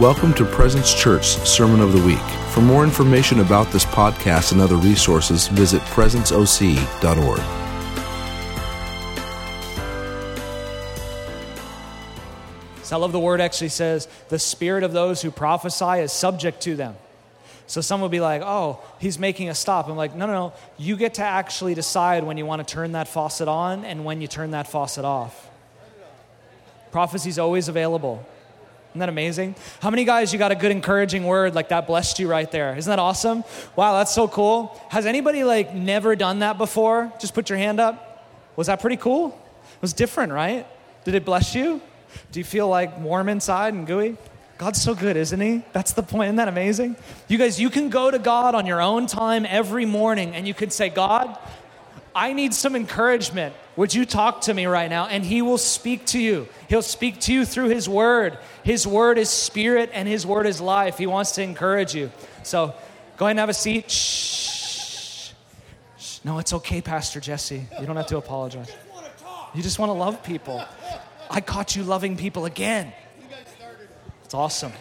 Welcome to Presence Church Sermon of the Week. For more information about this podcast and other resources, visit presenceoc.org. So I love the word actually says, the spirit of those who prophesy is subject to them. So some would be like, oh, he's making a stop. I'm like, no, no, no. You get to actually decide when you want to turn that faucet on and when you turn that faucet off. Prophecy's always available. Isn't that amazing? How many guys you got a good encouraging word like that blessed you right there? Isn't that awesome? Wow, that's so cool. Has anybody like never done that before? Just put your hand up. Was that pretty cool? It was different, right? Did it bless you? Do you feel like warm inside and gooey? God's so good, isn't he? That's the point. Isn't that amazing? You guys, you can go to God on your own time every morning and you can say, God, I need some encouragement. Would you talk to me right now? And He will speak to you. He'll speak to you through His Word. His Word is spirit and His Word is life. He wants to encourage you. So go ahead and have a seat. Shh. Shh. No, it's okay, Pastor Jesse. You don't have to apologize. You just want to love people. I caught you loving people again. It's awesome.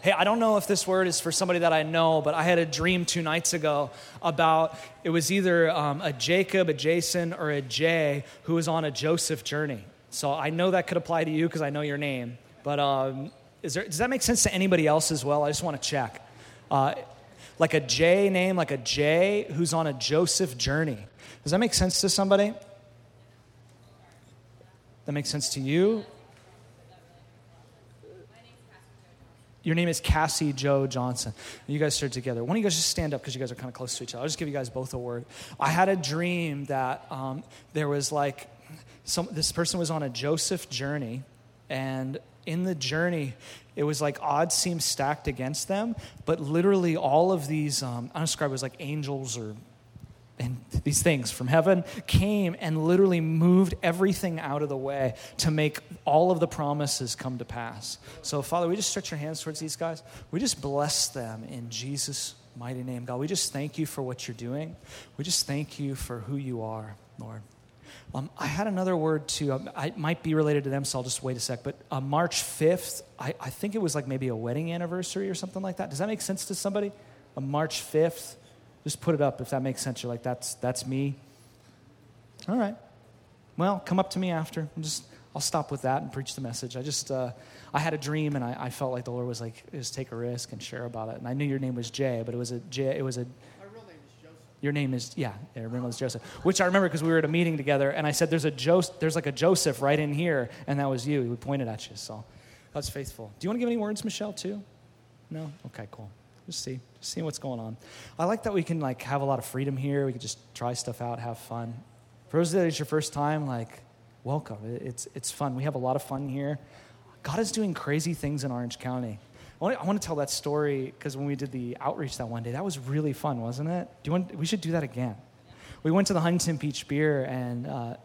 Hey, I don't know if this word is for somebody that I know, but I had a dream two nights ago about it was either um, a Jacob, a Jason, or a Jay who was on a Joseph journey. So I know that could apply to you because I know your name. But um, there, does that make sense to anybody else as well? I just want to check. Uh, like a J name, like a J who's on a Joseph journey. Does that make sense to somebody? That makes sense to you? Your name is Cassie Joe Johnson. You guys started together. Why don't you guys just stand up because you guys are kind of close to each other? I'll just give you guys both a word. I had a dream that um, there was like some, this person was on a Joseph journey, and in the journey, it was like odds seemed stacked against them, but literally all of these, um, I don't describe it as like angels or and these things from heaven came and literally moved everything out of the way to make all of the promises come to pass. So, Father, we just stretch our hands towards these guys. We just bless them in Jesus' mighty name. God, we just thank you for what you're doing. We just thank you for who you are, Lord. Um, I had another word too. Um, I might be related to them, so I'll just wait a sec. But uh, March 5th, I, I, think it was like maybe a wedding anniversary or something like that. Does that make sense to somebody? A March 5th? Just put it up if that makes sense. You're like, that's, that's me. All right. Well, come up to me after. I'm just, I'll stop with that and preach the message. I just, uh, I had a dream and I, I, felt like the Lord was like, just take a risk and share about it. And I knew your name was Jay, but it was a Jay, it was a, My real name is Joseph. your name is yeah, your name was Joseph, which I remember because we were at a meeting together, and I said, "There's a Joseph, there's like a Joseph right in here," and that was you. He pointed at you, so that's faithful. Do you want to give any words, Michelle? Too? No? Okay, cool. Just see, just what's going on. I like that we can like have a lot of freedom here. We can just try stuff out, have fun. For those that it's your first time, like, welcome. It's it's fun. We have a lot of fun here. God is doing crazy things in Orange County. I want to, I want to tell that story because when we did the outreach that one day, that was really fun, wasn't it? Do you want? We should do that again. We went to the Huntington Beach Pier, and uh,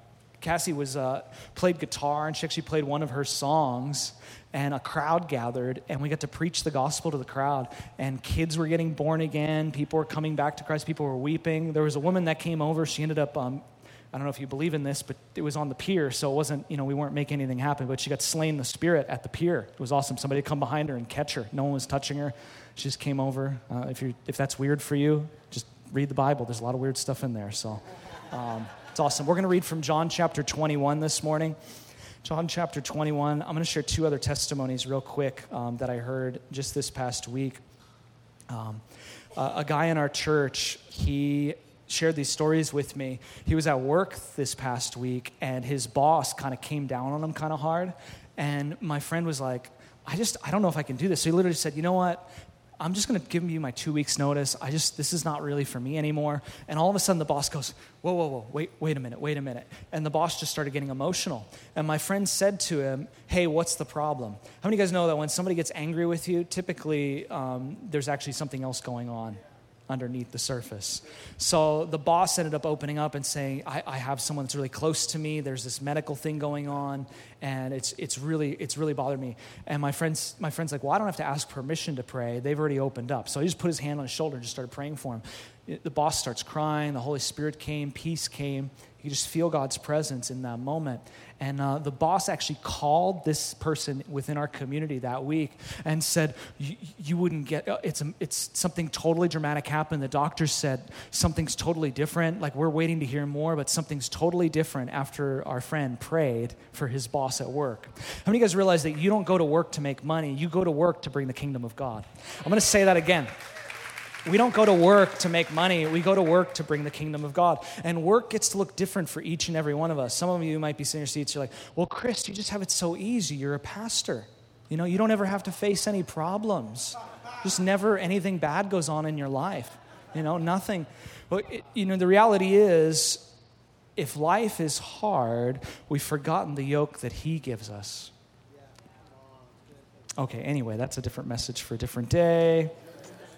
Cassie was uh, played guitar, and she actually played one of her songs and a crowd gathered and we got to preach the gospel to the crowd and kids were getting born again people were coming back to christ people were weeping. There was a woman that came over she ended up um, i don't know if you believe in this but it was on the pier so it wasn't you know we weren't making anything happen but she got slain the spirit at the pier. It was awesome. Somebody come behind her and catch her. No one was touching her. She just came over. Uh, if, you if that's weird for you just read the bible. There's a lot of weird stuff in there so um, it's awesome we're going to read from john chapter 21 this morning John chapter 21. I'm going to share two other testimonies real quick um, that I heard just this past week. Um, uh, a guy in our church, he shared these stories with me. He was at work this past week, and his boss kind of came down on him kind of hard. And my friend was like, I just, I don't know if I can do this. So he literally said, You know what? I'm just going to give you my two weeks notice. I just, this is not really for me anymore. And all of a sudden the boss goes, whoa, whoa, whoa, wait, wait a minute, wait a minute. And the boss just started getting emotional. And my friend said to him, hey, what's the problem? How many of you guys know that when somebody gets angry with you, typically um, there's actually something else going on? Underneath the surface. So the boss ended up opening up and saying, I, I, have someone that's really close to me. There's this medical thing going on, and it's, it's, really, it's really bothered me. And my friend's, my friend's like, Well, I don't have to ask permission to pray. They've already opened up. So he just put his hand on his shoulder and just started praying for him. The boss starts crying. The Holy Spirit came, peace came. You just feel God's presence in that moment. And uh, the boss actually called this person within our community that week and said, "You wouldn't get uh, it's a, it's something totally dramatic happened. The doctor said something's totally different. Like we're waiting to hear more, but something's totally different after our friend prayed for his boss at work. How many of you guys realize that you don't go to work to make money? You go to work to bring the kingdom of God. I'm going to say that again we don't go to work to make money. We go to work to bring the kingdom of God. And work gets to look different for each and every one of us. Some of you might be sitting in your seats, you're like, well, Chris, you just have it so easy. You're a pastor. You know, you don't ever have to face any problems. Just never anything bad goes on in your life. You know, nothing. But, it, you know, the reality is, if life is hard, we've forgotten the yoke that He gives us. Okay, anyway, that's a different message for a different day.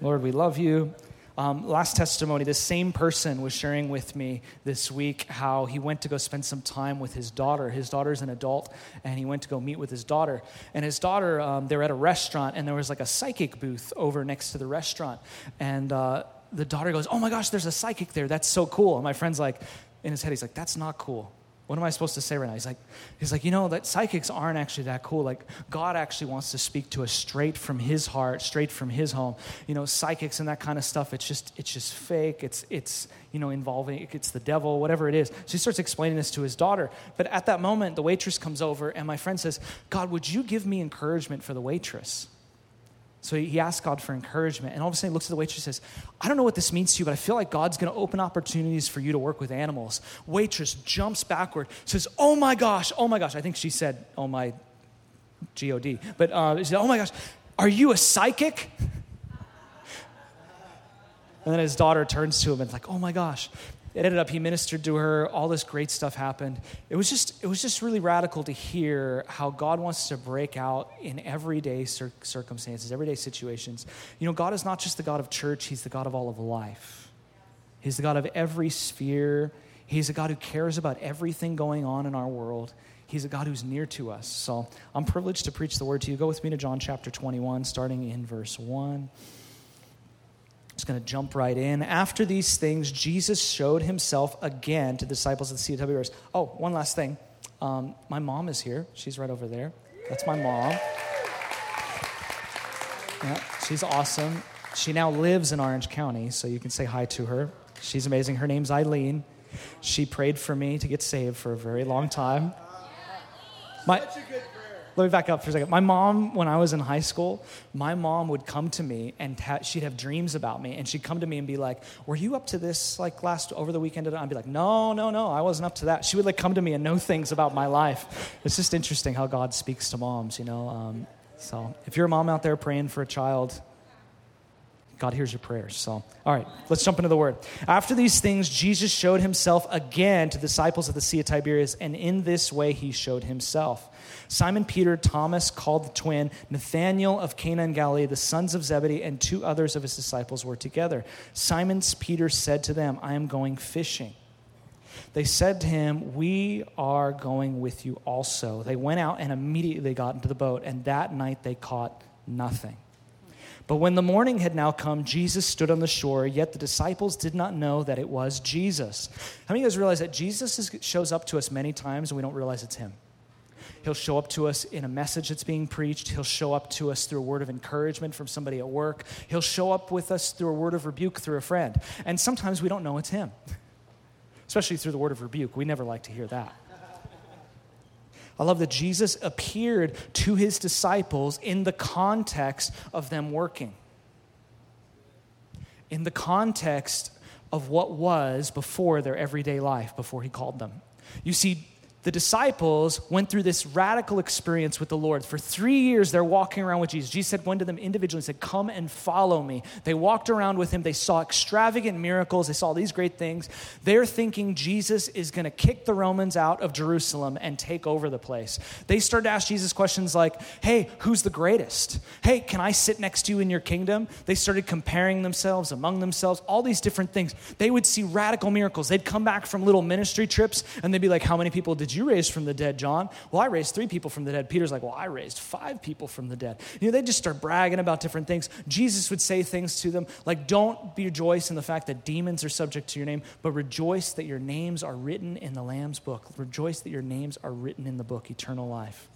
Lord, we love you. Um, last testimony, this same person was sharing with me this week how he went to go spend some time with his daughter. His daughter's an adult, and he went to go meet with his daughter. And his daughter, um, they were at a restaurant, and there was like a psychic booth over next to the restaurant. And uh, the daughter goes, Oh my gosh, there's a psychic there. That's so cool. And my friend's like, in his head, he's like, That's not cool. What am I supposed to say right now? He's like, he's like, you know, that psychics aren't actually that cool. Like, God actually wants to speak to us straight from His heart, straight from His home. You know, psychics and that kind of stuff. It's just, it's just fake. It's, it's, you know, involving, it's the devil, whatever it is. So he starts explaining this to his daughter. But at that moment, the waitress comes over, and my friend says, God, would you give me encouragement for the waitress? So he asks God for encouragement. And all of a sudden he looks at the waitress and says, I don't know what this means to you, but I feel like God's going to open opportunities for you to work with animals. Waitress jumps backward, says, Oh my gosh, oh my gosh. I think she said, Oh my G-O-D. But uh, she said, Oh my gosh, are you a psychic? And then his daughter turns to him and like, oh my gosh, it ended up he ministered to her all this great stuff happened. It was just it was just really radical to hear how god wants to break out in everyday cir- circumstances everyday situations. You know god is not just the god of church he's the god of all of life. He's the god of every sphere. He's a god who cares about everything going on in our world. He's a God who's near to us. So I'm privileged to preach the word to you. Go with me to John chapter 21, starting in verse 1 just going to jump right in. After these things, Jesus showed himself again to the disciples of the Sea of Tiberias. Oh, one last thing. Um, my mom is here. She's right over there. That's my mom. Yeah, she's awesome. She now lives in Orange County, so you can say hi to her. She's amazing. Her name's Eileen. She prayed for me to get saved for a very long time. My, let me back up for a second. My mom, when I was in high school, my mom would come to me and she'd have dreams about me, and she'd come to me and be like, "Were you up to this like last over the weekend?" And I'd be like, "No, no, no, I wasn't up to that." She would like come to me and know things about my life. It's just interesting how God speaks to moms, you know. Um, so if you're a mom out there praying for a child, God hears your prayers. So, all right, let's jump into the word. After these things, Jesus showed himself again to the disciples of the Sea of Tiberias, and in this way he showed himself. Simon Peter, Thomas, called the twin, Nathanael of Cana in Galilee, the sons of Zebedee, and two others of his disciples were together. Simon Peter said to them, I am going fishing. They said to him, We are going with you also. They went out and immediately got into the boat, and that night they caught nothing. But when the morning had now come, Jesus stood on the shore, yet the disciples did not know that it was Jesus. How many of you guys realize that Jesus is, shows up to us many times and we don't realize it's him? He'll show up to us in a message that's being preached. He'll show up to us through a word of encouragement from somebody at work. He'll show up with us through a word of rebuke through a friend. And sometimes we don't know it's him, especially through the word of rebuke. We never like to hear that. I love that Jesus appeared to his disciples in the context of them working, in the context of what was before their everyday life, before he called them. You see, the disciples went through this radical experience with the Lord. For three years, they're walking around with Jesus. Jesus said one to them individually, said, Come and follow me. They walked around with him. They saw extravagant miracles. They saw these great things. They're thinking Jesus is going to kick the Romans out of Jerusalem and take over the place. They started to ask Jesus questions like, Hey, who's the greatest? Hey, can I sit next to you in your kingdom? They started comparing themselves among themselves, all these different things. They would see radical miracles. They'd come back from little ministry trips and they'd be like, How many people did you? You raise from the dead, John? Well, I raised three people from the dead. Peter's like, Well, I raised five people from the dead. You know, they just start bragging about different things. Jesus would say things to them like, Don't be rejoice in the fact that demons are subject to your name, but rejoice that your names are written in the Lamb's book. Rejoice that your names are written in the book, eternal life.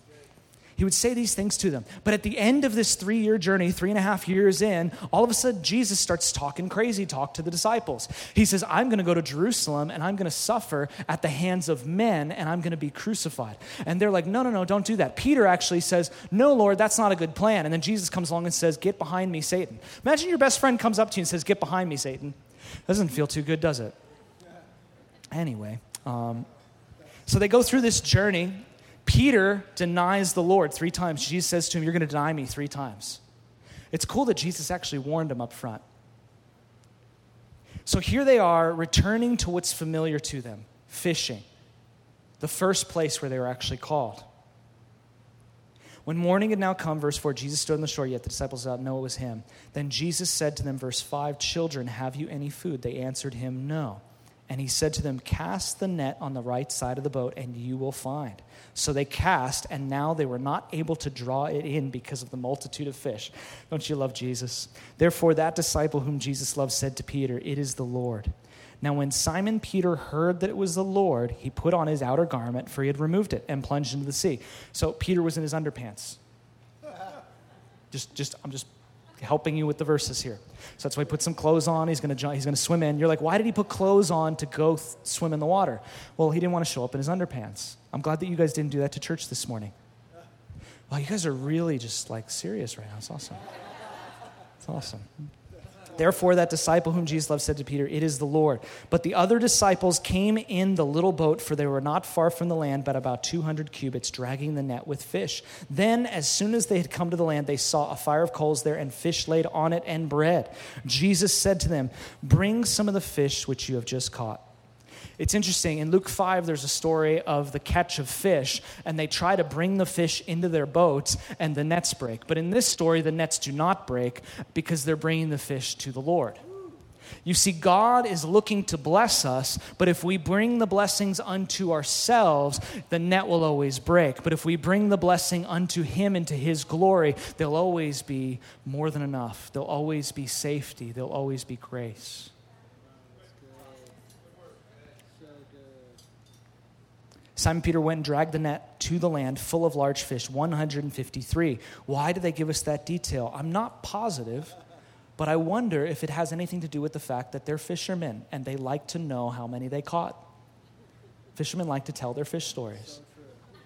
He would say these things to them. But at the end of this three year journey, three and a half years in, all of a sudden Jesus starts talking crazy talk to the disciples. He says, I'm going to go to Jerusalem and I'm going to suffer at the hands of men and I'm going to be crucified. And they're like, No, no, no, don't do that. Peter actually says, No, Lord, that's not a good plan. And then Jesus comes along and says, Get behind me, Satan. Imagine your best friend comes up to you and says, Get behind me, Satan. Doesn't feel too good, does it? Anyway, um, so they go through this journey Peter denies the Lord three times. Jesus says to him, You're going to deny me three times. It's cool that Jesus actually warned him up front. So here they are, returning to what's familiar to them fishing, the first place where they were actually called. When morning had now come, verse 4, Jesus stood on the shore, yet the disciples did not know it was him. Then Jesus said to them, verse 5, Children, have you any food? They answered him, No. And he said to them, Cast the net on the right side of the boat, and you will find. So they cast, and now they were not able to draw it in because of the multitude of fish. Don't you love Jesus? Therefore, that disciple whom Jesus loved said to Peter, It is the Lord. Now, when Simon Peter heard that it was the Lord, he put on his outer garment, for he had removed it, and plunged into the sea. So Peter was in his underpants. Just, just, I'm just helping you with the verses here. So that's why he put some clothes on. He's going to he's going to swim in. You're like, why did he put clothes on to go th- swim in the water? Well, he didn't want to show up in his underpants. I'm glad that you guys didn't do that to church this morning. Wow, you guys are really just like serious right now. It's awesome. It's awesome. Therefore, that disciple whom Jesus loved said to Peter, It is the Lord. But the other disciples came in the little boat, for they were not far from the land, but about 200 cubits, dragging the net with fish. Then, as soon as they had come to the land, they saw a fire of coals there, and fish laid on it, and bread. Jesus said to them, Bring some of the fish which you have just caught. It's interesting. In Luke 5, there's a story of the catch of fish, and they try to bring the fish into their boats, and the nets break. But in this story, the nets do not break because they're bringing the fish to the Lord. You see, God is looking to bless us, but if we bring the blessings unto ourselves, the net will always break. But if we bring the blessing unto Him and to His glory, there'll always be more than enough. There'll always be safety, there'll always be grace. Simon Peter went and dragged the net to the land full of large fish, 153. Why do they give us that detail? I'm not positive, but I wonder if it has anything to do with the fact that they're fishermen and they like to know how many they caught. Fishermen like to tell their fish stories.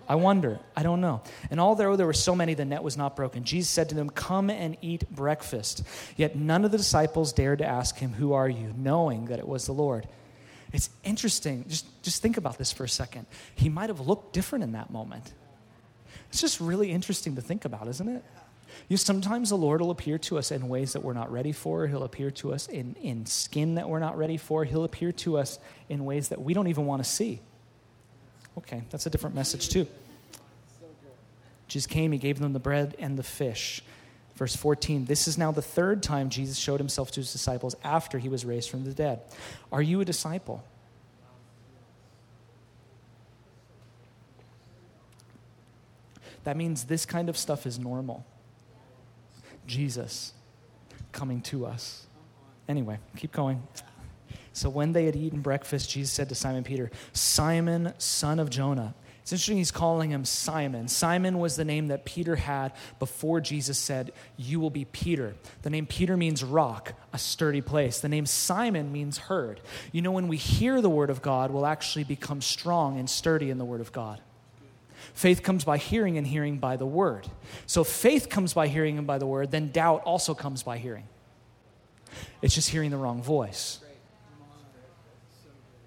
I wonder. I don't know. And although there were so many, the net was not broken. Jesus said to them, Come and eat breakfast. Yet none of the disciples dared to ask him, Who are you? knowing that it was the Lord. It's interesting. Just, just think about this for a second. He might have looked different in that moment. It's just really interesting to think about, isn't it? You sometimes the Lord will appear to us in ways that we're not ready for. He'll appear to us in, in skin that we're not ready for. He'll appear to us in ways that we don't even want to see. Okay, that's a different message too. Jesus came, he gave them the bread and the fish. Verse 14 This is now the third time Jesus showed himself to his disciples after he was raised from the dead. Are you a disciple? That means this kind of stuff is normal. Jesus coming to us. Anyway, keep going. So when they had eaten breakfast, Jesus said to Simon Peter, Simon, son of Jonah, it's interesting he's calling him Simon. Simon was the name that Peter had before Jesus said, You will be Peter. The name Peter means rock, a sturdy place. The name Simon means heard. You know, when we hear the word of God, we'll actually become strong and sturdy in the word of God. Faith comes by hearing, and hearing by the word. So faith comes by hearing and by the word, then doubt also comes by hearing. It's just hearing the wrong voice.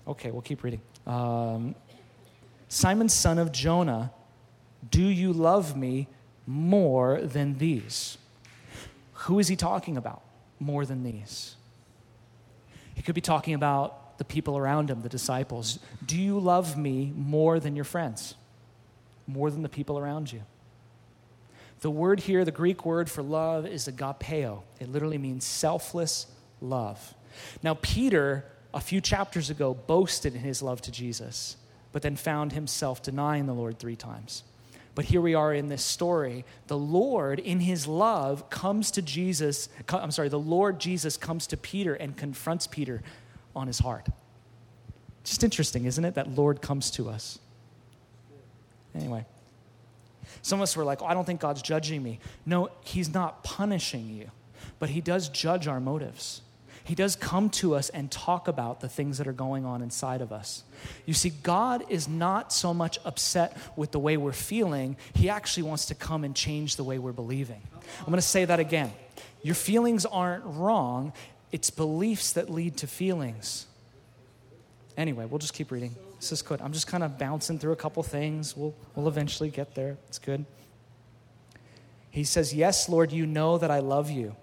Okay, we'll keep reading. Um, Simon, son of Jonah, do you love me more than these? Who is he talking about more than these? He could be talking about the people around him, the disciples. Do you love me more than your friends? More than the people around you? The word here, the Greek word for love, is agapeo. It literally means selfless love. Now, Peter, a few chapters ago, boasted in his love to Jesus. But then found himself denying the Lord three times. But here we are in this story. The Lord, in his love, comes to Jesus. I'm sorry, the Lord Jesus comes to Peter and confronts Peter on his heart. Just interesting, isn't it? That Lord comes to us. Anyway, some of us were like, oh, I don't think God's judging me. No, he's not punishing you, but he does judge our motives. He does come to us and talk about the things that are going on inside of us. You see, God is not so much upset with the way we're feeling, He actually wants to come and change the way we're believing. I'm going to say that again. Your feelings aren't wrong, it's beliefs that lead to feelings. Anyway, we'll just keep reading. This is good. I'm just kind of bouncing through a couple things. We'll, we'll eventually get there. It's good. He says, Yes, Lord, you know that I love you.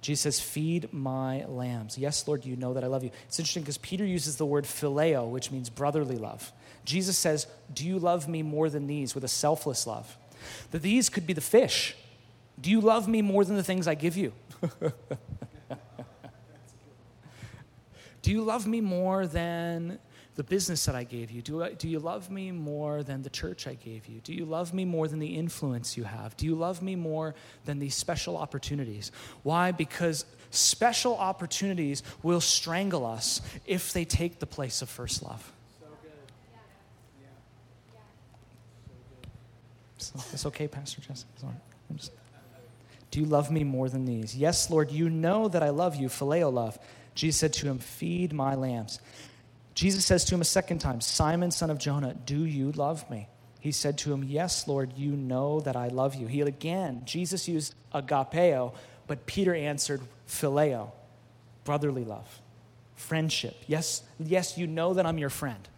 Jesus says, Feed my lambs. Yes, Lord, you know that I love you. It's interesting because Peter uses the word phileo, which means brotherly love. Jesus says, Do you love me more than these with a selfless love? That these could be the fish. Do you love me more than the things I give you? Do you love me more than the business that I gave you? Do, I, do you love me more than the church I gave you? Do you love me more than the influence you have? Do you love me more than these special opportunities? Why? Because special opportunities will strangle us if they take the place of first love. So it's okay, Pastor. Just, do you love me more than these? Yes, Lord, you know that I love you, phileo love. Jesus said to him, Feed my lambs. Jesus says to him a second time, Simon, son of Jonah, do you love me? He said to him, Yes, Lord, you know that I love you. He again, Jesus used agapeo, but Peter answered phileo, brotherly love, friendship. Yes, yes, you know that I'm your friend.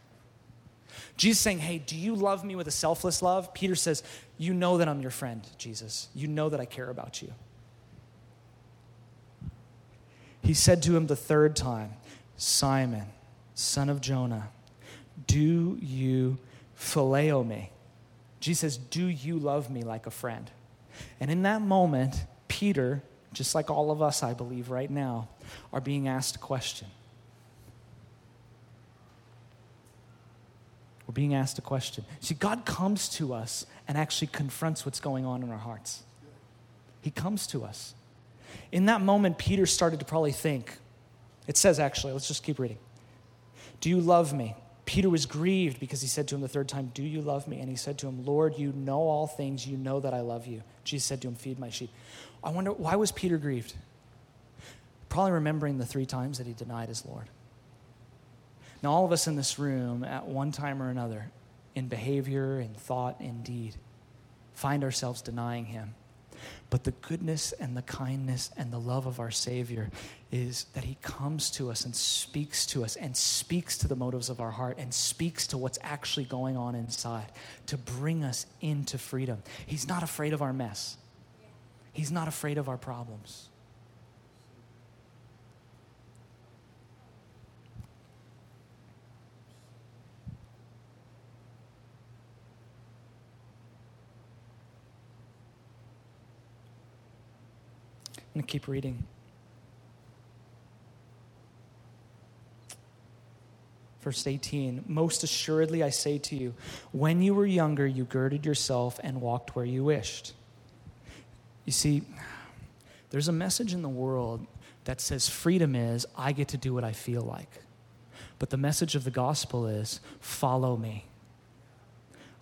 Jesus saying, Hey, do you love me with a selfless love? Peter says, You know that I'm your friend, Jesus. You know that I care about you. He said to him the third time, Simon, son of Jonah, do you phileo me? Jesus Do you love me like a friend? And in that moment, Peter, just like all of us, I believe, right now, are being asked a question. We're being asked a question. See, God comes to us and actually confronts what's going on in our hearts. He comes to us. In that moment, Peter started to probably think. It says, actually, let's just keep reading. Do you love me? Peter was grieved because he said to him the third time, Do you love me? And he said to him, Lord, you know all things. You know that I love you. Jesus said to him, Feed my sheep. I wonder, why was Peter grieved? Probably remembering the three times that he denied his Lord. Now, all of us in this room, at one time or another, in behavior, in thought, in deed, find ourselves denying him. But the goodness and the kindness and the love of our Savior is that He comes to us and speaks to us and speaks to the motives of our heart and speaks to what's actually going on inside to bring us into freedom. He's not afraid of our mess, He's not afraid of our problems. I'm going to keep reading. Verse 18 Most assuredly I say to you, when you were younger, you girded yourself and walked where you wished. You see, there's a message in the world that says freedom is I get to do what I feel like. But the message of the gospel is follow me.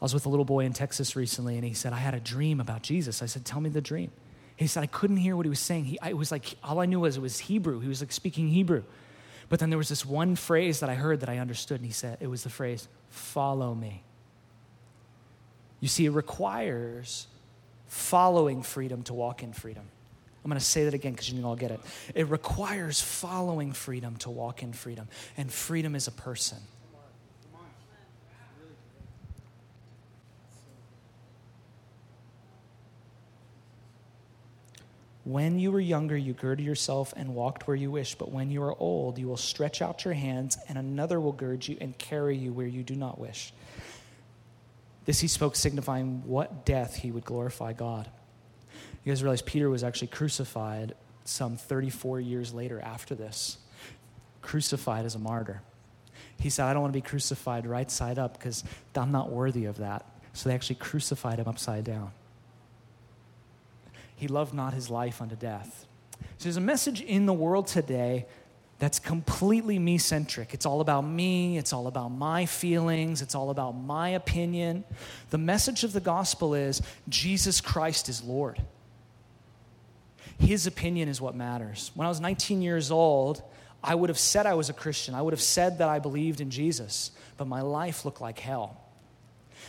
I was with a little boy in Texas recently, and he said, I had a dream about Jesus. I said, Tell me the dream. He said, I couldn't hear what he was saying. He, I was like, all I knew was it was Hebrew. He was like speaking Hebrew. But then there was this one phrase that I heard that I understood, and he said, it was the phrase, follow me. You see, it requires following freedom to walk in freedom. I'm going to say that again because you can all get it. It requires following freedom to walk in freedom, and freedom is a person. When you were younger, you girded yourself and walked where you wish, but when you are old, you will stretch out your hands, and another will gird you and carry you where you do not wish. This he spoke, signifying what death he would glorify God. You guys realize Peter was actually crucified some 34 years later after this, crucified as a martyr. He said, I don't want to be crucified right side up because I'm not worthy of that. So they actually crucified him upside down. He loved not his life unto death. So there's a message in the world today that's completely me centric. It's all about me, it's all about my feelings, it's all about my opinion. The message of the gospel is Jesus Christ is Lord. His opinion is what matters. When I was 19 years old, I would have said I was a Christian. I would have said that I believed in Jesus, but my life looked like hell.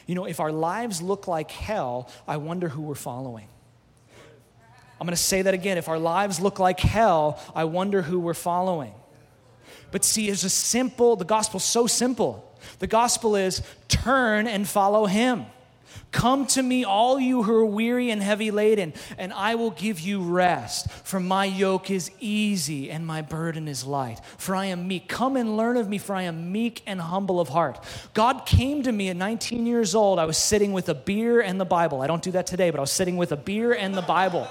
You know, if our lives look like hell, I wonder who we're following. I'm going to say that again. If our lives look like hell, I wonder who we're following. But see, it's a simple, the gospel's so simple. The gospel is turn and follow him. Come to me, all you who are weary and heavy laden, and I will give you rest. For my yoke is easy and my burden is light. For I am meek. Come and learn of me, for I am meek and humble of heart. God came to me at 19 years old. I was sitting with a beer and the Bible. I don't do that today, but I was sitting with a beer and the Bible.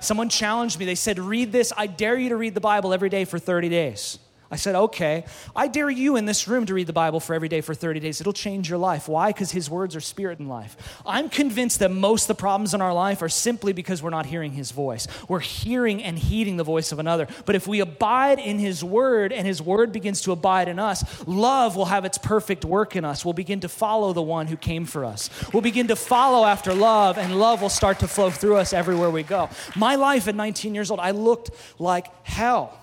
Someone challenged me. They said, Read this. I dare you to read the Bible every day for 30 days. I said, okay, I dare you in this room to read the Bible for every day for 30 days. It'll change your life. Why? Because His words are spirit and life. I'm convinced that most of the problems in our life are simply because we're not hearing His voice. We're hearing and heeding the voice of another. But if we abide in His word and His word begins to abide in us, love will have its perfect work in us. We'll begin to follow the one who came for us. We'll begin to follow after love, and love will start to flow through us everywhere we go. My life at 19 years old, I looked like hell.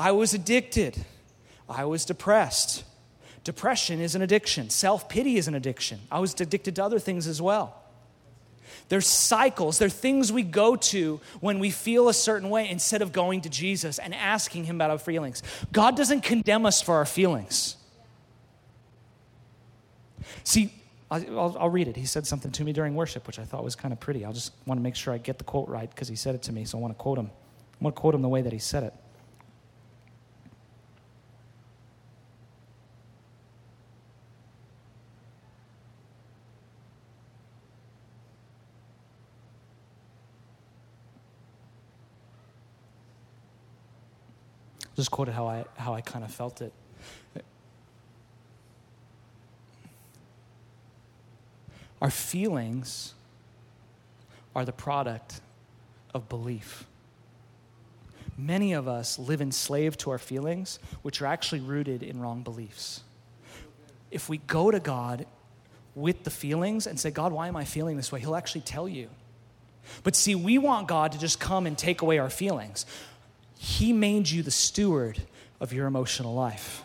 I was addicted. I was depressed. Depression is an addiction. Self pity is an addiction. I was addicted to other things as well. There's cycles, there are things we go to when we feel a certain way instead of going to Jesus and asking Him about our feelings. God doesn't condemn us for our feelings. See, I'll, I'll, read it. He said something to me during worship, which I thought was kind of pretty. I'll just want to make sure I get the quote right because he said it to me, so I want to quote him. I want to quote him the way that he said it. Just quoted how I, how I kind of felt it. Our feelings are the product of belief. Many of us live enslaved to our feelings, which are actually rooted in wrong beliefs. If we go to God with the feelings and say, God, why am I feeling this way? He'll actually tell you. But see, we want God to just come and take away our feelings. He made you the steward of your emotional life.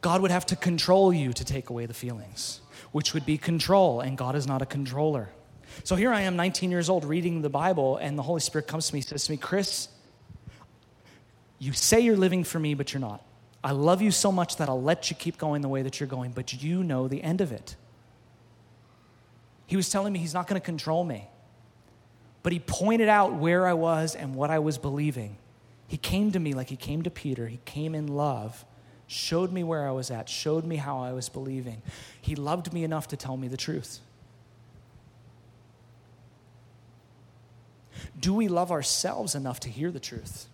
God would have to control you to take away the feelings, which would be control, and God is not a controller. So here I am, 19 years old, reading the Bible, and the Holy Spirit comes to me, says to me, Chris, you say you're living for me, but you're not. I love you so much that I'll let you keep going the way that you're going, but you know the end of it. He was telling me he's not going to control me, but he pointed out where I was and what I was believing. He came to me like he came to Peter. He came in love, showed me where I was at, showed me how I was believing. He loved me enough to tell me the truth. Do we love ourselves enough to hear the truth?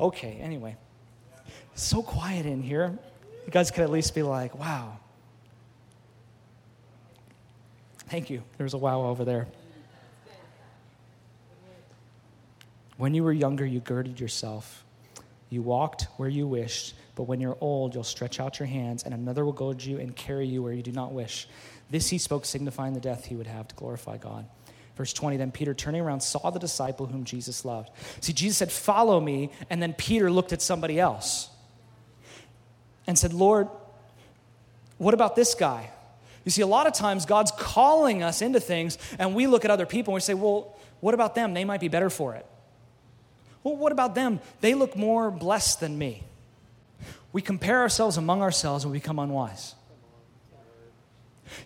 Okay, anyway. So quiet in here. You guys could at least be like, wow. Thank you. There's a wow over there. When you were younger, you girded yourself. You walked where you wished, but when you're old, you'll stretch out your hands, and another will goad you and carry you where you do not wish. This he spoke, signifying the death he would have to glorify God. Verse 20, then Peter, turning around, saw the disciple whom Jesus loved. See, Jesus said, Follow me, and then Peter looked at somebody else and said, Lord, what about this guy? You see, a lot of times God's calling us into things, and we look at other people and we say, Well, what about them? They might be better for it. Well, what about them? They look more blessed than me. We compare ourselves among ourselves and we become unwise.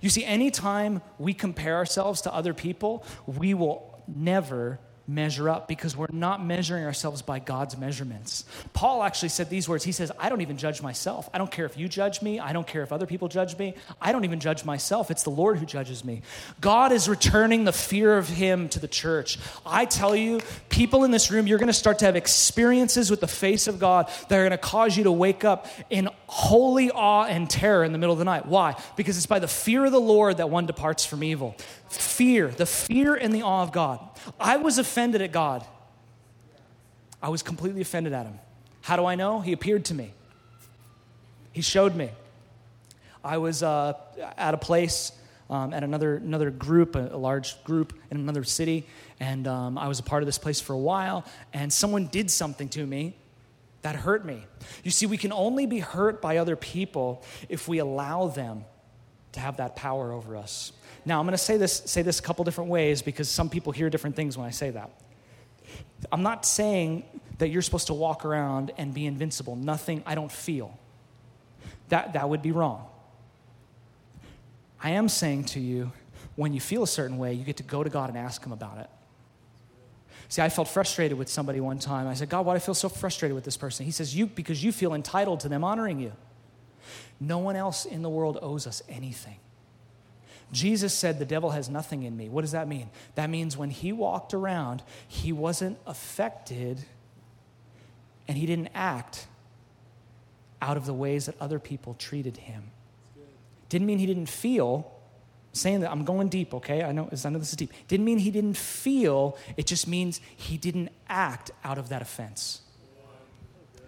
You see, anytime we compare ourselves to other people, we will never measure up because we're not measuring ourselves by God's measurements. Paul actually said these words. He says, I don't even judge myself. I don't care if you judge me. I don't care if other people judge me. I don't even judge myself. It's the Lord who judges me. God is returning the fear of Him to the church. I tell you, people in this room, you're going to start to have experiences with the face of God that are going to cause you to wake up in holy awe and terror in the middle of the night. Why? Because it's by the fear of the Lord that one departs from evil. Fear, the fear and the awe of God. I was offended at God. I was completely offended at him. How do I know? He appeared to me, he showed me. I was uh, at a place um, at another, another group, a, a, large group in another city, and um, I was a part of this place for a while, and someone did something to me that hurt me. You see, we can only be hurt by other people if we allow them to have that power over us. Now, I'm going to say this, say this a couple different ways because some people hear different things when I say that. I'm not saying that you're supposed to walk around and be invincible. Nothing I don't feel. That, that would be wrong. I am saying to you, when you feel a certain way, you get to go to God and ask Him about it. See, I felt frustrated with somebody one time. I said, God, why do I feel so frustrated with this person? He says, You because you feel entitled to them honoring you. No one else in the world owes us anything. Jesus said, The devil has nothing in me. What does that mean? That means when he walked around, he wasn't affected and he didn't act out of the ways that other people treated him. Didn't mean he didn't feel, saying that I'm going deep, okay? I know, I know this is deep. Didn't mean he didn't feel, it just means he didn't act out of that offense.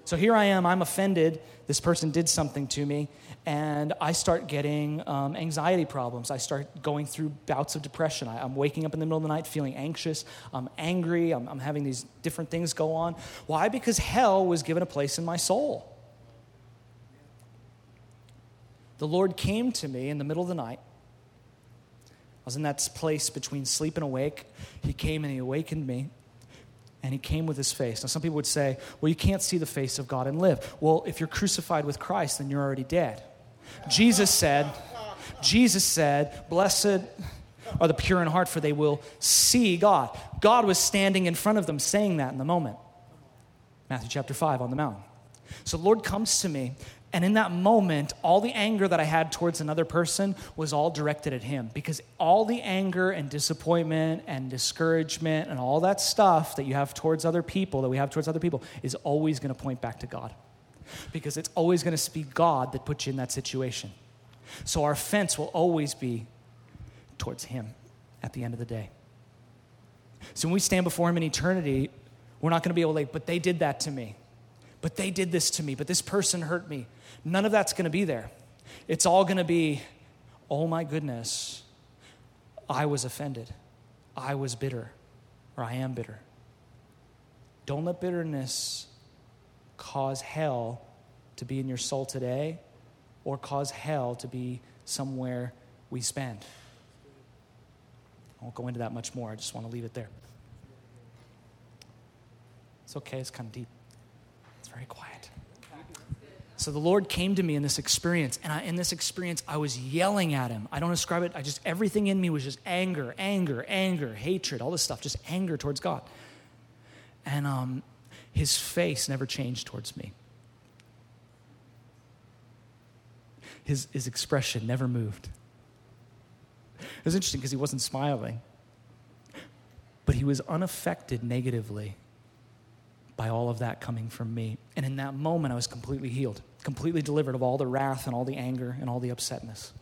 So here I am, I'm offended. This person did something to me, and I start getting um, anxiety problems. I start going through bouts of depression. I, am waking up in the middle of the night feeling anxious. I'm angry. I'm, I'm having these different things go on. Why? Because hell was given a place in my soul. The Lord came to me in the middle of the night. I was in that place between sleep and awake. He came and He awakened me and he came with his face. Now, some people would say, well, you can't see the face of God and live. Well, if you're crucified with Christ, then you're already dead. Jesus said, Jesus said, blessed are the pure in heart, for they will see God. God was standing in front of them saying that in the moment. Matthew chapter 5 on the mountain. So Lord comes to me and in that moment, all the anger that I had towards another person was all directed at him because all the anger and disappointment and discouragement and all that stuff that you have towards other people, that we have towards other people, is always going to point back to God because it's always going to be God that puts you in that situation. So our offense will always be towards him at the end of the day. So when we stand before him in eternity, we're not going to be able to, like, but they did that to me. But they did this to me. But this person hurt me. None of that's going to be there. It's all going to be, oh my goodness, I was offended. I was bitter, or I am bitter. Don't let bitterness cause hell to be in your soul today or cause hell to be somewhere we spend. I won't go into that much more. I just want to leave it there. It's okay, it's kind of deep. It's very quiet. So the Lord came to me in this experience, and I, in this experience, I was yelling at him. I don't describe it, I just, everything in me was just anger, anger, anger, hatred, all this stuff, just anger towards God. And um, his face never changed towards me. His, his expression never moved. It was interesting because he wasn't smiling, but he was unaffected negatively by all of that coming from me. And in that moment, I was completely healed, completely delivered of all the wrath and all the anger and all the upsetness.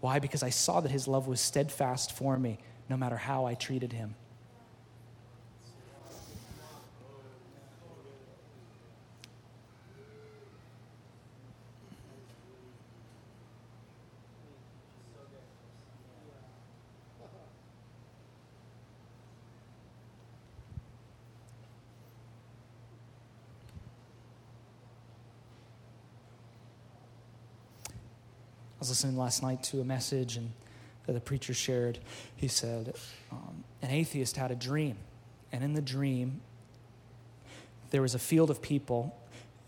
Why? Because I saw that his love was steadfast for me, no matter how I treated him. Was listening last night to a message and that the preacher shared. He said, um, An atheist had a dream, and in the dream, there was a field of people,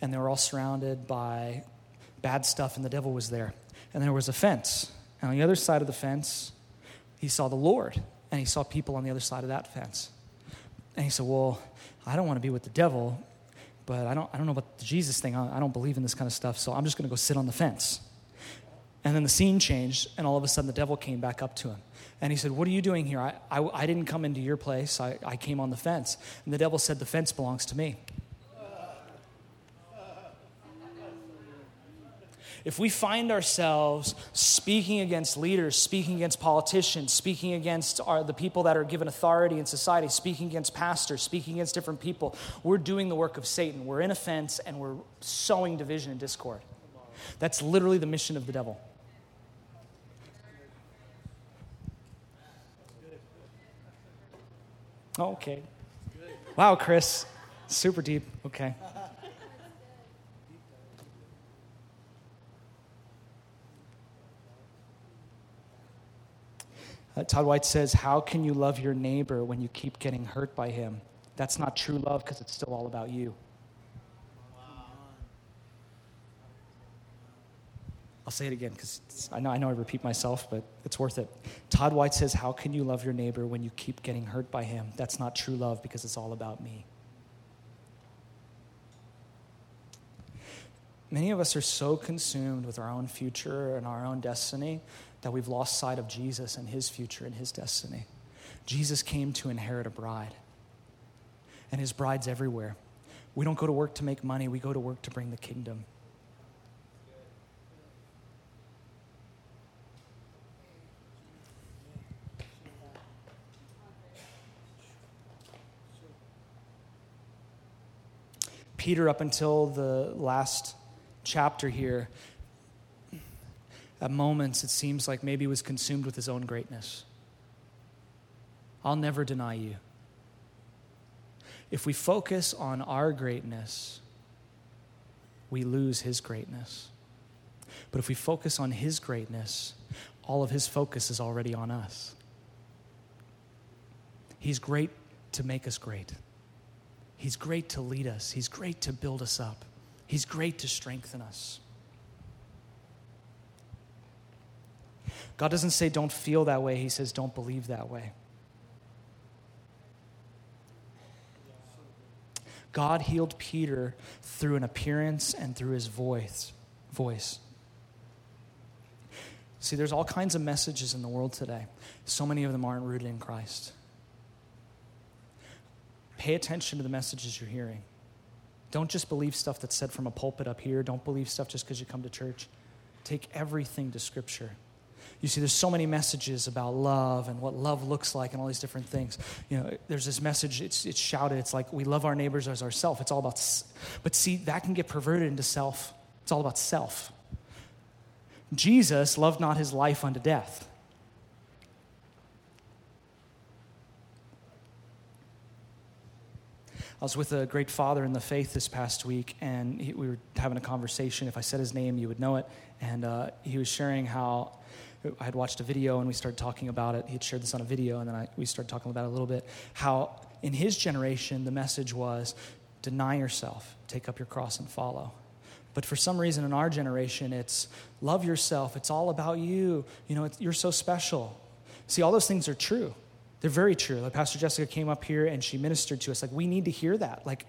and they were all surrounded by bad stuff, and the devil was there. And there was a fence. And on the other side of the fence, he saw the Lord, and he saw people on the other side of that fence. And he said, Well, I don't want to be with the devil, but I don't, I don't know about the Jesus thing. I, I don't believe in this kind of stuff, so I'm just going to go sit on the fence. And then the scene changed, and all of a sudden the devil came back up to him. And he said, What are you doing here? I, I, I didn't come into your place, I, I came on the fence. And the devil said, The fence belongs to me. if we find ourselves speaking against leaders, speaking against politicians, speaking against our, the people that are given authority in society, speaking against pastors, speaking against different people, we're doing the work of Satan. We're in offense and we're sowing division and discord. That's literally the mission of the devil. Okay. Wow, Chris. Super deep. Okay. Uh, Todd White says, How can you love your neighbor when you keep getting hurt by him? That's not true love because it's still all about you. I'll say it again because I know, I know I repeat myself, but it's worth it. Todd White says, How can you love your neighbor when you keep getting hurt by him? That's not true love because it's all about me. Many of us are so consumed with our own future and our own destiny that we've lost sight of Jesus and his future and his destiny. Jesus came to inherit a bride, and his bride's everywhere. We don't go to work to make money, we go to work to bring the kingdom. Peter, up until the last chapter here, at moments, it seems like maybe was consumed with his own greatness. I'll never deny you. If we focus on our greatness, we lose his greatness. But if we focus on his greatness, all of his focus is already on us. He's great to make us great. He's great to lead us. He's great to build us up. He's great to strengthen us. God doesn't say don't feel that way, He says don't believe that way. God healed Peter through an appearance and through his voice. voice. See, there's all kinds of messages in the world today. So many of them aren't rooted in Christ. Pay attention to the messages you're hearing. Don't just believe stuff that's said from a pulpit up here. Don't believe stuff just because you come to church. Take everything to Scripture. You see, there's so many messages about love and what love looks like and all these different things. You know, there's this message, it's, it's shouted, it's like we love our neighbors as ourselves. It's all about, but see, that can get perverted into self. It's all about self. Jesus loved not his life unto death. I was with a great father in the faith this past week, and he, we were having a conversation. If I said his name, you would know it. And uh, he was sharing how I had watched a video and we started talking about it. He had shared this on a video, and then I, we started talking about it a little bit. How in his generation, the message was deny yourself, take up your cross, and follow. But for some reason in our generation, it's love yourself. It's all about you. You know, you're so special. See, all those things are true. They're very true. Like Pastor Jessica came up here and she ministered to us. Like, we need to hear that. Like,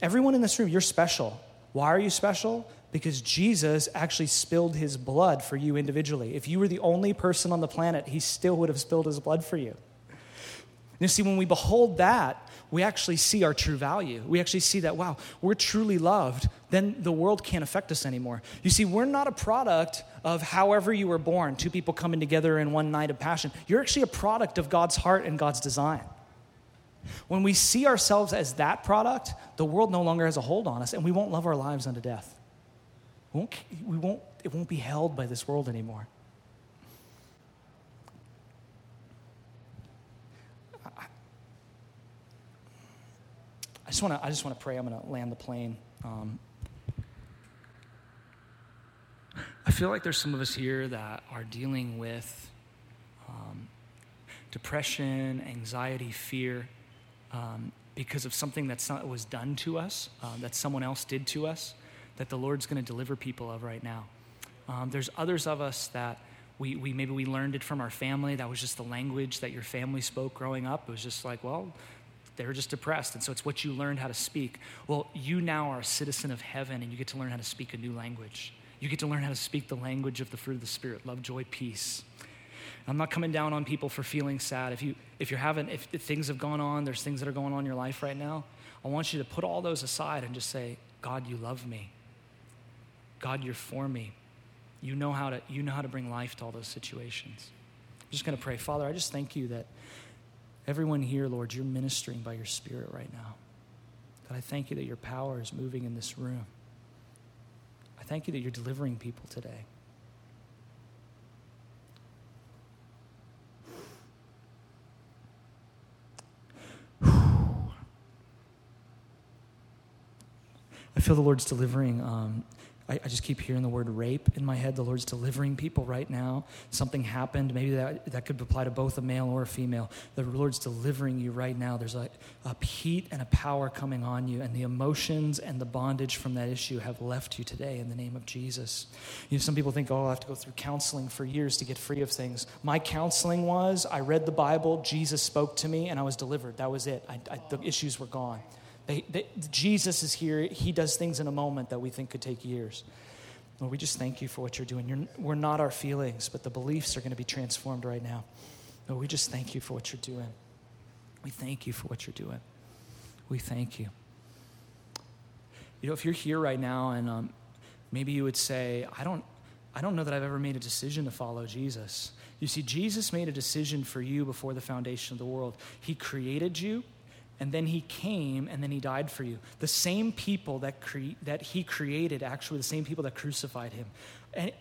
everyone in this room, you're special. Why are you special? because Jesus actually spilled his blood for you individually. If you were the only person on the planet, he still would have spilled his blood for you. And you see, when we behold that, we actually see our true value. We actually see that, wow, we're truly loved. Then the world can't affect us anymore. You see, we're not a product of however you were born, two people coming together in one night of passion. You're actually a product of God's heart and God's design. When we see ourselves as that product, the world no longer has a hold on us, and we won't love our lives unto death. We won't, we won't, it won't be held by this world anymore. Just want to I just want to pray. I'm going to land the plane. Um, I feel like there's some of us here that are dealing with um, depression, anxiety, fear, um, because of something that's not, was done to us, uh, that someone else did to us that the Lord's going to deliver people of right now. Um, there's others of us that we, we maybe we learned it from our family. That was just the language that your family spoke growing up. It was just like, well, they were just depressed. And so it's what you learned how to speak. Well, you now are a citizen of heaven and you get to learn how to speak a new language. You get to learn how to speak the language of the fruit of the Spirit love, joy, peace. I'm not coming down on people for feeling sad. If, you, if you're having, if, if things have gone on, there's things that are going on in your life right now, I want you to put all those aside and just say, God, you love me. God, you're for me. You know how to, you know how to bring life to all those situations. I'm just going to pray. Father, I just thank you that everyone here, Lord, you're ministering by your Spirit right now. God, I thank you that your power is moving in this room. I thank you that you're delivering people today. I feel the Lord's delivering um, I, I, just keep hearing the word rape in my head. The Lord's delivering people right now. Something happened. Maybe that, that could apply to both a male or a female. The Lord's delivering you right now. There's a, a heat and a power coming on you, and the emotions and the bondage from that issue have left you today in the name of Jesus. You know, some people think, oh, I have to go through counseling for years to get free of things. My counseling was I read the Bible, Jesus spoke to me, and I was delivered. That was it. I, I, the issues were gone. They, they, Jesus is here. He does things in a moment that we think could take years. Lord, we just thank you for what you're doing. You're, we're not our feelings, but the beliefs are going to be transformed right now. Lord, we just thank you for what you're doing. We thank you for what you're doing. We thank you. You know, if you're here right now and um, maybe you would say, I don't, I don't know that I've ever made a decision to follow Jesus. You see, Jesus made a decision for you before the foundation of the world. He created you, and then he came and then he died for you. The same people that, cre- that he created, actually, the same people that crucified him.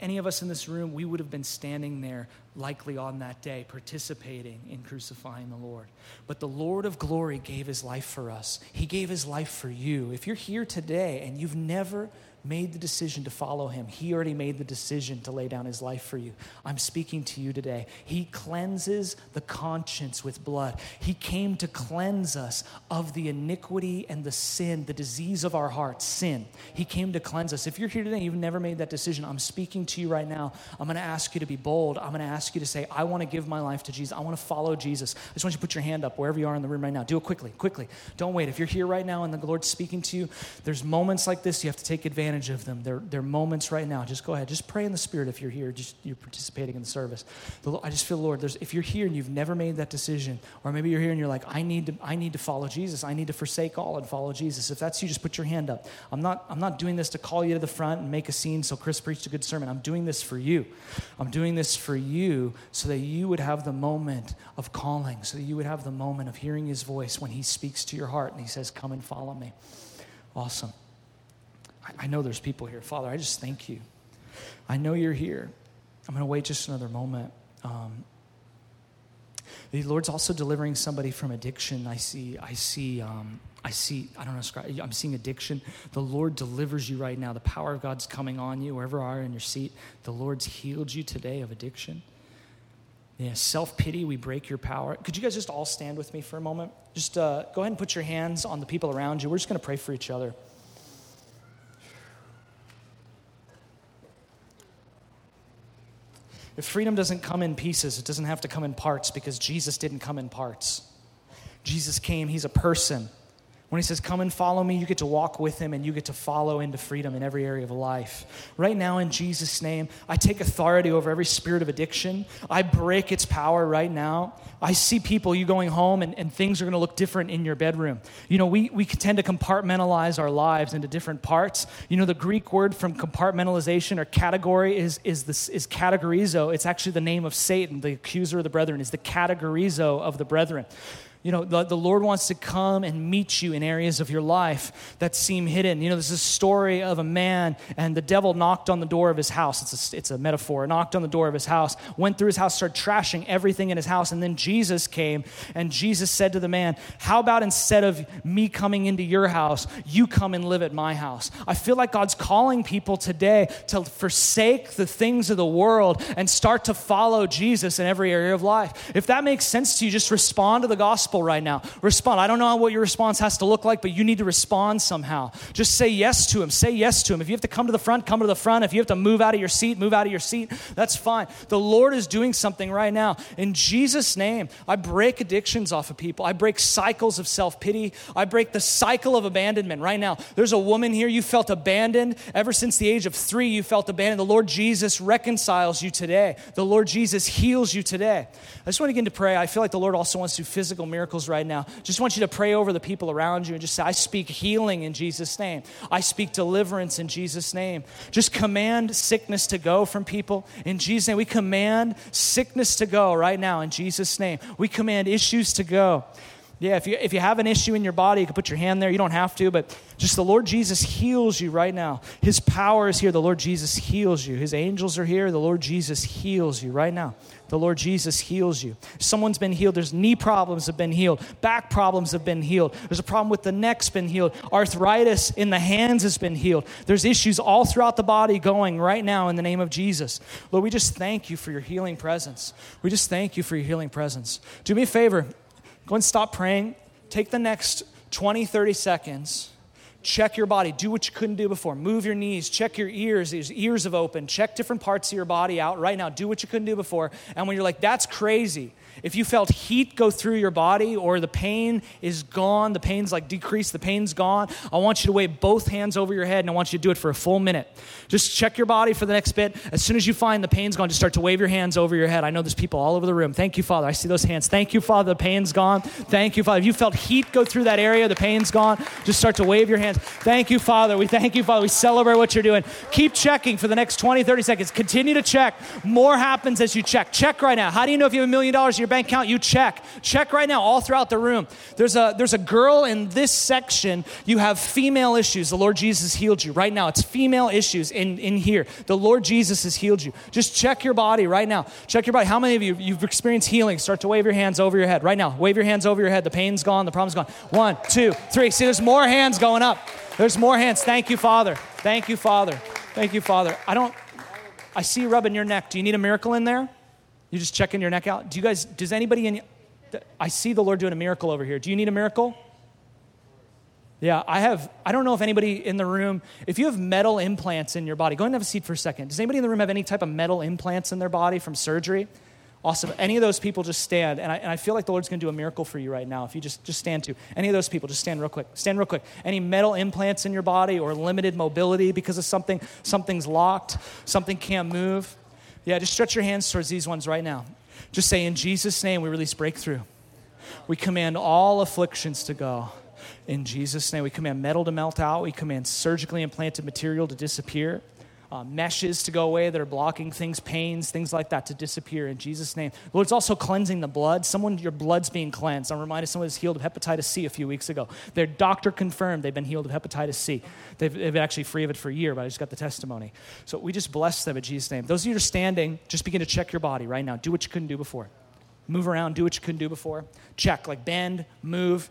Any of us in this room, we would have been standing there likely on that day, participating in crucifying the Lord. But the Lord of glory gave his life for us. He gave his life for you. If you're here today and you've never made the decision to follow him. He already made the decision to lay down his life for you. I'm speaking to you today. He cleanses the conscience with blood. He came to cleanse us of the iniquity and the sin, the disease of our hearts, sin. He came to cleanse us. If you're here today you've never made that decision, I'm speaking to you right now. I'm going to ask you to be bold. I'm going to ask you to say, I want to give my life to Jesus. I want to follow Jesus. I just want you to put your hand up wherever you are in the room right now. Do it quickly, quickly. Don't wait. If you're here right now and the Lord's speaking to you, there's moments like this you have to take advantage advantage of them. They're, they're moments right now. Just go ahead. Just pray in the Spirit if you're here, just you're participating in the service. The, I just feel, Lord, there's, if you're here and you've never made that decision, or maybe you're here and you're like, I need to, I need to follow Jesus. I need to forsake all and follow Jesus. If that's you, just put your hand up. I'm not, I'm not doing this to call you to the front and make a scene so Chris preached a good sermon. I'm doing this for you. I'm doing this for you so that you would have the moment of calling, so that you would have the moment of hearing his voice when he speaks to your heart and he says, Come and follow me. Awesome. I know there's people here. Father, I just thank you. I know you're here. I'm going to wait just another moment. Um, the Lord's also delivering somebody from addiction. I see, I see, um, I see, I don't know, I'm seeing addiction. The Lord delivers you right now. The power of God's coming on you, wherever you are in your seat. The Lord's healed you today of addiction. Yeah, self pity, we break your power. Could you guys just all stand with me for a moment? Just uh, go ahead and put your hands on the people around you. We're just going to pray for each other. Freedom doesn't come in pieces, it doesn't have to come in parts because Jesus didn't come in parts. Jesus came, He's a person. When he says, Come and follow me, you get to walk with him and you get to follow into freedom in every area of life. Right now, in Jesus' name, I take authority over every spirit of addiction. I break its power right now. I see people, you going home, and, and things are going to look different in your bedroom. You know, we, we tend to compartmentalize our lives into different parts. You know, the Greek word from compartmentalization or category is, is, this, is categorizo. It's actually the name of Satan, the accuser of the brethren, is the categorizo of the brethren. You know, the, the Lord wants to come and meet you in areas of your life that seem hidden. You know, there's a story of a man, and the devil knocked on the door of his house. It's a, it's a metaphor. Knocked on the door of his house, went through his house, started trashing everything in his house. And then Jesus came, and Jesus said to the man, How about instead of me coming into your house, you come and live at my house? I feel like God's calling people today to forsake the things of the world and start to follow Jesus in every area of life. If that makes sense to you, just respond to the gospel gospel right now. Respond. I don't know what your response has to look like, but you need to respond somehow. Just say yes to him. Say yes to him. If you have to come to the front, come to the front. If you have to move out of your seat, move out of your seat. That's fine. The Lord is doing something right now. In Jesus' name, I break addictions off of people. I break cycles of self pity. I break the cycle of abandonment right now. There's a woman here, you felt abandoned. Ever since the age of three, you felt abandoned. The Lord Jesus reconciles you today. The Lord Jesus heals you today. I just want to get into pray. I feel like the Lord also wants to do physical miracles right now. Just want you to pray over the people around you and just say, I speak healing in Jesus' name. I speak deliverance in Jesus' name. Just command sickness to go from people in Jesus' name. We command sickness to go right now in Jesus' name. We command issues to go. Yeah, if you, if you have an issue in your body, you can put your hand there. You don't have to, but just the Lord Jesus heals you right now. His power is here. The Lord Jesus heals you. His angels are here. The Lord Jesus heals you right now. The Lord Jesus heals you. Someone's been healed. There's knee problems have been healed. Back problems have been healed. There's a problem with the neck's been healed. Arthritis in the hands has been healed. There's issues all throughout the body going right now in the name of Jesus. Lord, we just thank you for your healing presence. We just thank you for your healing presence. Do me a favor. Go and stop praying. Take the next 20, 30 seconds. Check your body. Do what you couldn't do before. Move your knees. Check your ears. These ears have opened. Check different parts of your body out right now. Do what you couldn't do before. And when you're like, that's crazy, if you felt heat go through your body or the pain is gone, the pain's like decreased, the pain's gone, I want you to wave both hands over your head and I want you to do it for a full minute. Just check your body for the next bit. As soon as you find the pain's gone, just start to wave your hands over your head. I know there's people all over the room. Thank you, Father. I see those hands. Thank you, Father. The pain's gone. Thank you, Father. If you felt heat go through that area, the pain's gone, just start to wave your hands. Thank you, Father. We thank you, Father. We celebrate what you're doing. Keep checking for the next 20, 30 seconds. Continue to check. More happens as you check. Check right now. How do you know if you have a million dollars your bank account? You check check. Right now, all throughout the room. There's a, there's a girl in this section. You have female issues. The Lord Jesus healed you right now. It's female issues in, in here. The Lord Jesus has healed you. Just check your body right now. Check your body. How many of you, you've experienced healing? Start to wave your hands over your head right now. Wave your hands over your head. The pain's gone. The problem's gone. One, two, three. See, there's more hands going up. There's more hands. Thank you, Father. Thank you, Father. Thank you, Father. I don't, I see you rubbing your neck. Do you need a miracle in there? You just checking your neck out? Do you guys, does anybody in, I see the Lord doing a miracle over here. Do you need a miracle? Yeah, I have, I don't know if anybody in the room, if you have metal implants in your body, go ahead and have a seat for a second. Does anybody in the room have any type of metal implants in their body from surgery? Awesome. Any of those people just stand. And I, and I feel like the Lord's going to do a miracle for you right now. If you just, just stand to. Any of those people, just stand real quick. Stand real quick. Any metal implants in your body or limited mobility because of something, something's locked, something can't move. Yeah, just stretch your hands towards these ones right now. Just say, In Jesus' name, we release breakthrough. We command all afflictions to go. In Jesus' name, we command metal to melt out. We command surgically implanted material to disappear. Uh, meshes to go away that are blocking things, pains, things like that to disappear in Jesus' name. Lord, it's also cleansing the blood. Someone, your blood's being cleansed. I'm reminded someone was healed of hepatitis C a few weeks ago. Their doctor confirmed they've been healed of hepatitis C. They've, they've been actually free of it for a year, but I just got the testimony. So we just bless them in Jesus' name. Those of you who are standing, just begin to check your body right now. Do what you couldn't do before. Move around, do what you couldn't do before. Check, like bend, move.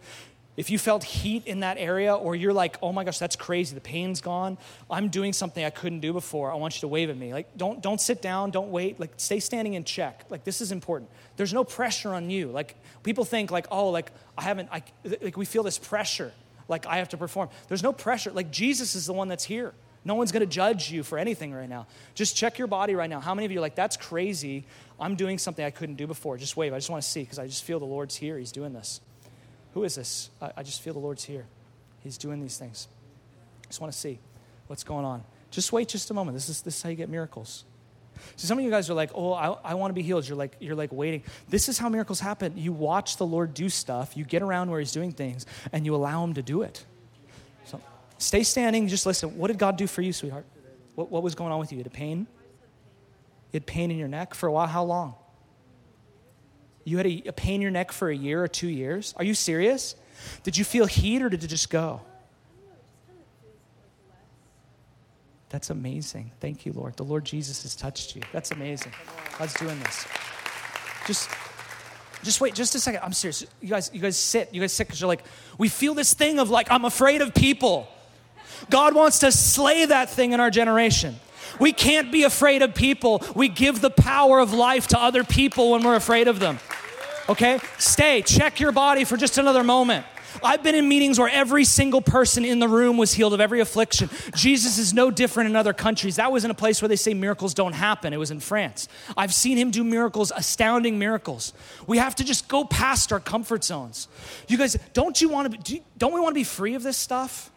If you felt heat in that area, or you're like, oh my gosh, that's crazy, the pain's gone, I'm doing something I couldn't do before, I want you to wave at me. Like, don't, don't sit down, don't wait, like, stay standing and check. Like, this is important. There's no pressure on you. Like, people think, like, oh, like, I haven't, I, like, we feel this pressure, like, I have to perform. There's no pressure. Like, Jesus is the one that's here. No one's going to judge you for anything right now. Just check your body right now. How many of you are like, that's crazy? I'm doing something I couldn't do before. Just wave. I just want to see because I just feel the Lord's here. He's doing this. Who is this? I, I just feel the Lord's here. He's doing these things. I just want to see what's going on. Just wait just a moment. This is, this is how you get miracles. So some of you guys are like, oh, I, I want to be healed. You're like, you're like waiting. This is how miracles happen. You watch the Lord do stuff, you get around where he's doing things, and you allow him to do it. So stay standing, just listen. What did God do for you, sweetheart? What, what was going on with you? You had pain? You had pain in your neck for a while? How long? You had a, a pain in your neck for a year or two years? Are you serious? Did you feel heat or did it just go? That's amazing. Thank you, Lord. The Lord Jesus has touched you. That's amazing. God's doing this. Just just wait just a second. I'm serious. You guys, you guys sit. You guys sit because you're like, we feel this thing of like, I'm afraid of people. God wants to slay that thing in our generation. We can't be afraid of people. We give the power of life to other people when we're afraid of them. Okay? Stay. Check your body for just another moment. I've been in meetings where every single person in the room was healed of every affliction. Jesus is no different in other countries. That was in a place where they say miracles don't happen. It was in France. I've seen him do miracles, astounding miracles. We have to just go past our comfort zones. You guys, don't you want to be, do don't we want to be free of this stuff?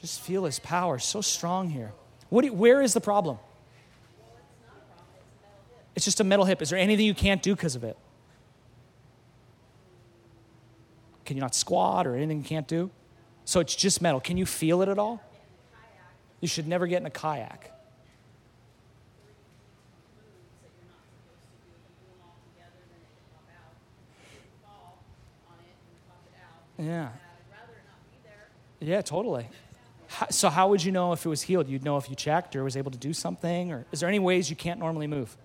Just feel his power so strong here. What you, where is the problem? It's just a metal hip. Is there anything you can't do because of it? Can you not squat or anything you can't do? So it's just metal. Can you feel it at all? You should never get in a kayak. Yeah. Yeah, totally. So how would you know if it was healed? You'd know if you checked or was able to do something, or is there any ways you can't normally move?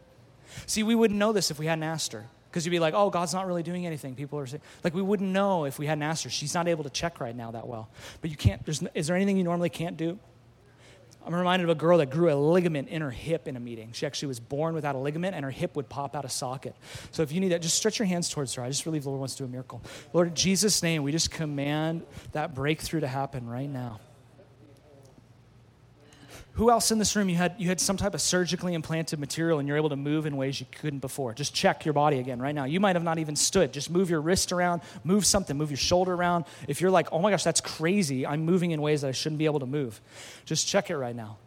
See, we wouldn't know this if we hadn't asked her. Because you'd be like, oh, God's not really doing anything. People are saying, like, we wouldn't know if we hadn't asked her. She's not able to check right now that well. But you can't, there's, is there anything you normally can't do? I'm reminded of a girl that grew a ligament in her hip in a meeting. She actually was born without a ligament, and her hip would pop out of socket. So if you need that, just stretch your hands towards her. I just believe the Lord wants to do a miracle. Lord, in Jesus' name, we just command that breakthrough to happen right now. Who else in this room you had you had some type of surgically implanted material and you're able to move in ways you couldn't before? Just check your body again right now. You might have not even stood. Just move your wrist around, move something, move your shoulder around. If you're like, "Oh my gosh, that's crazy. I'm moving in ways that I shouldn't be able to move." Just check it right now.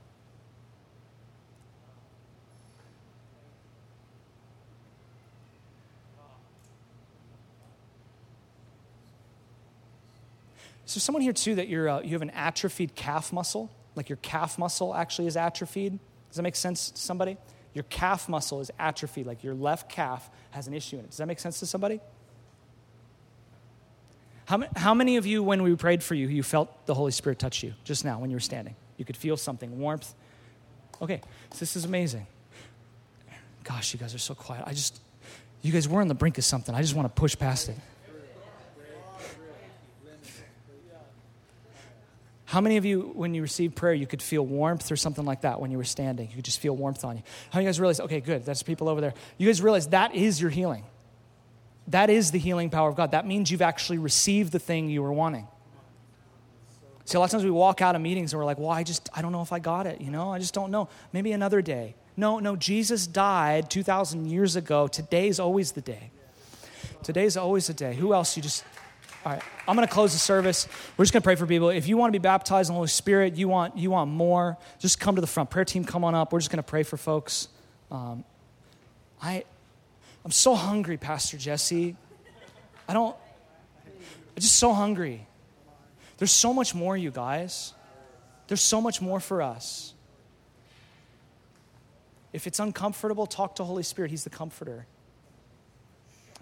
So someone here too that you're uh, you have an atrophied calf muscle? Like your calf muscle actually is atrophied. Does that make sense to somebody? Your calf muscle is atrophied, like your left calf has an issue in it. Does that make sense to somebody? How, how many of you, when we prayed for you, you felt the Holy Spirit touch you just now when you were standing? You could feel something, warmth. Okay, so this is amazing. Gosh, you guys are so quiet. I just, you guys were on the brink of something. I just want to push past it. How many of you, when you received prayer, you could feel warmth or something like that when you were standing? You could just feel warmth on you. How you guys realize, okay, good, that's people over there. You guys realize that is your healing. That is the healing power of God. That means you've actually received the thing you were wanting. See, a lot of times we walk out of meetings and we're like, well, I just, I don't know if I got it, you know? I just don't know. Maybe another day. No, no, Jesus died 2,000 years ago. Today's always the day. Today's always the day. Who else you just all right, I'm going to close the service. We're just going to pray for people. If you want to be baptized in the Holy Spirit, you want you want more, just come to the front. Prayer team, come on up. We're just going to pray for folks. Um, I, I'm so hungry, Pastor Jesse. I don't. I'm just so hungry. There's so much more, you guys. There's so much more for us. If it's uncomfortable, talk to Holy Spirit. He's the comforter.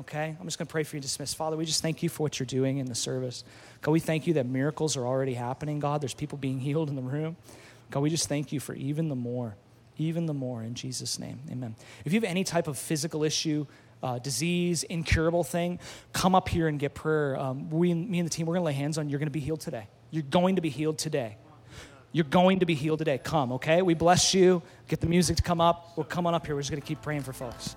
Okay? I'm just going to pray for you and dismiss. Father, we just thank you for what you're doing in the service. God, we thank you that miracles are already happening, God. There's people being healed in the room. God, we just thank you for even the more, even the more in Jesus' name. Amen. If you have any type of physical issue, uh, disease, incurable thing, come up here and get prayer. Um, we, me and the team, we're going to lay hands on you. You're going to be healed today. You're going to be healed today. You're going to be healed today. Come, okay? We bless you. Get the music to come up. We're coming up here. We're just going to keep praying for folks.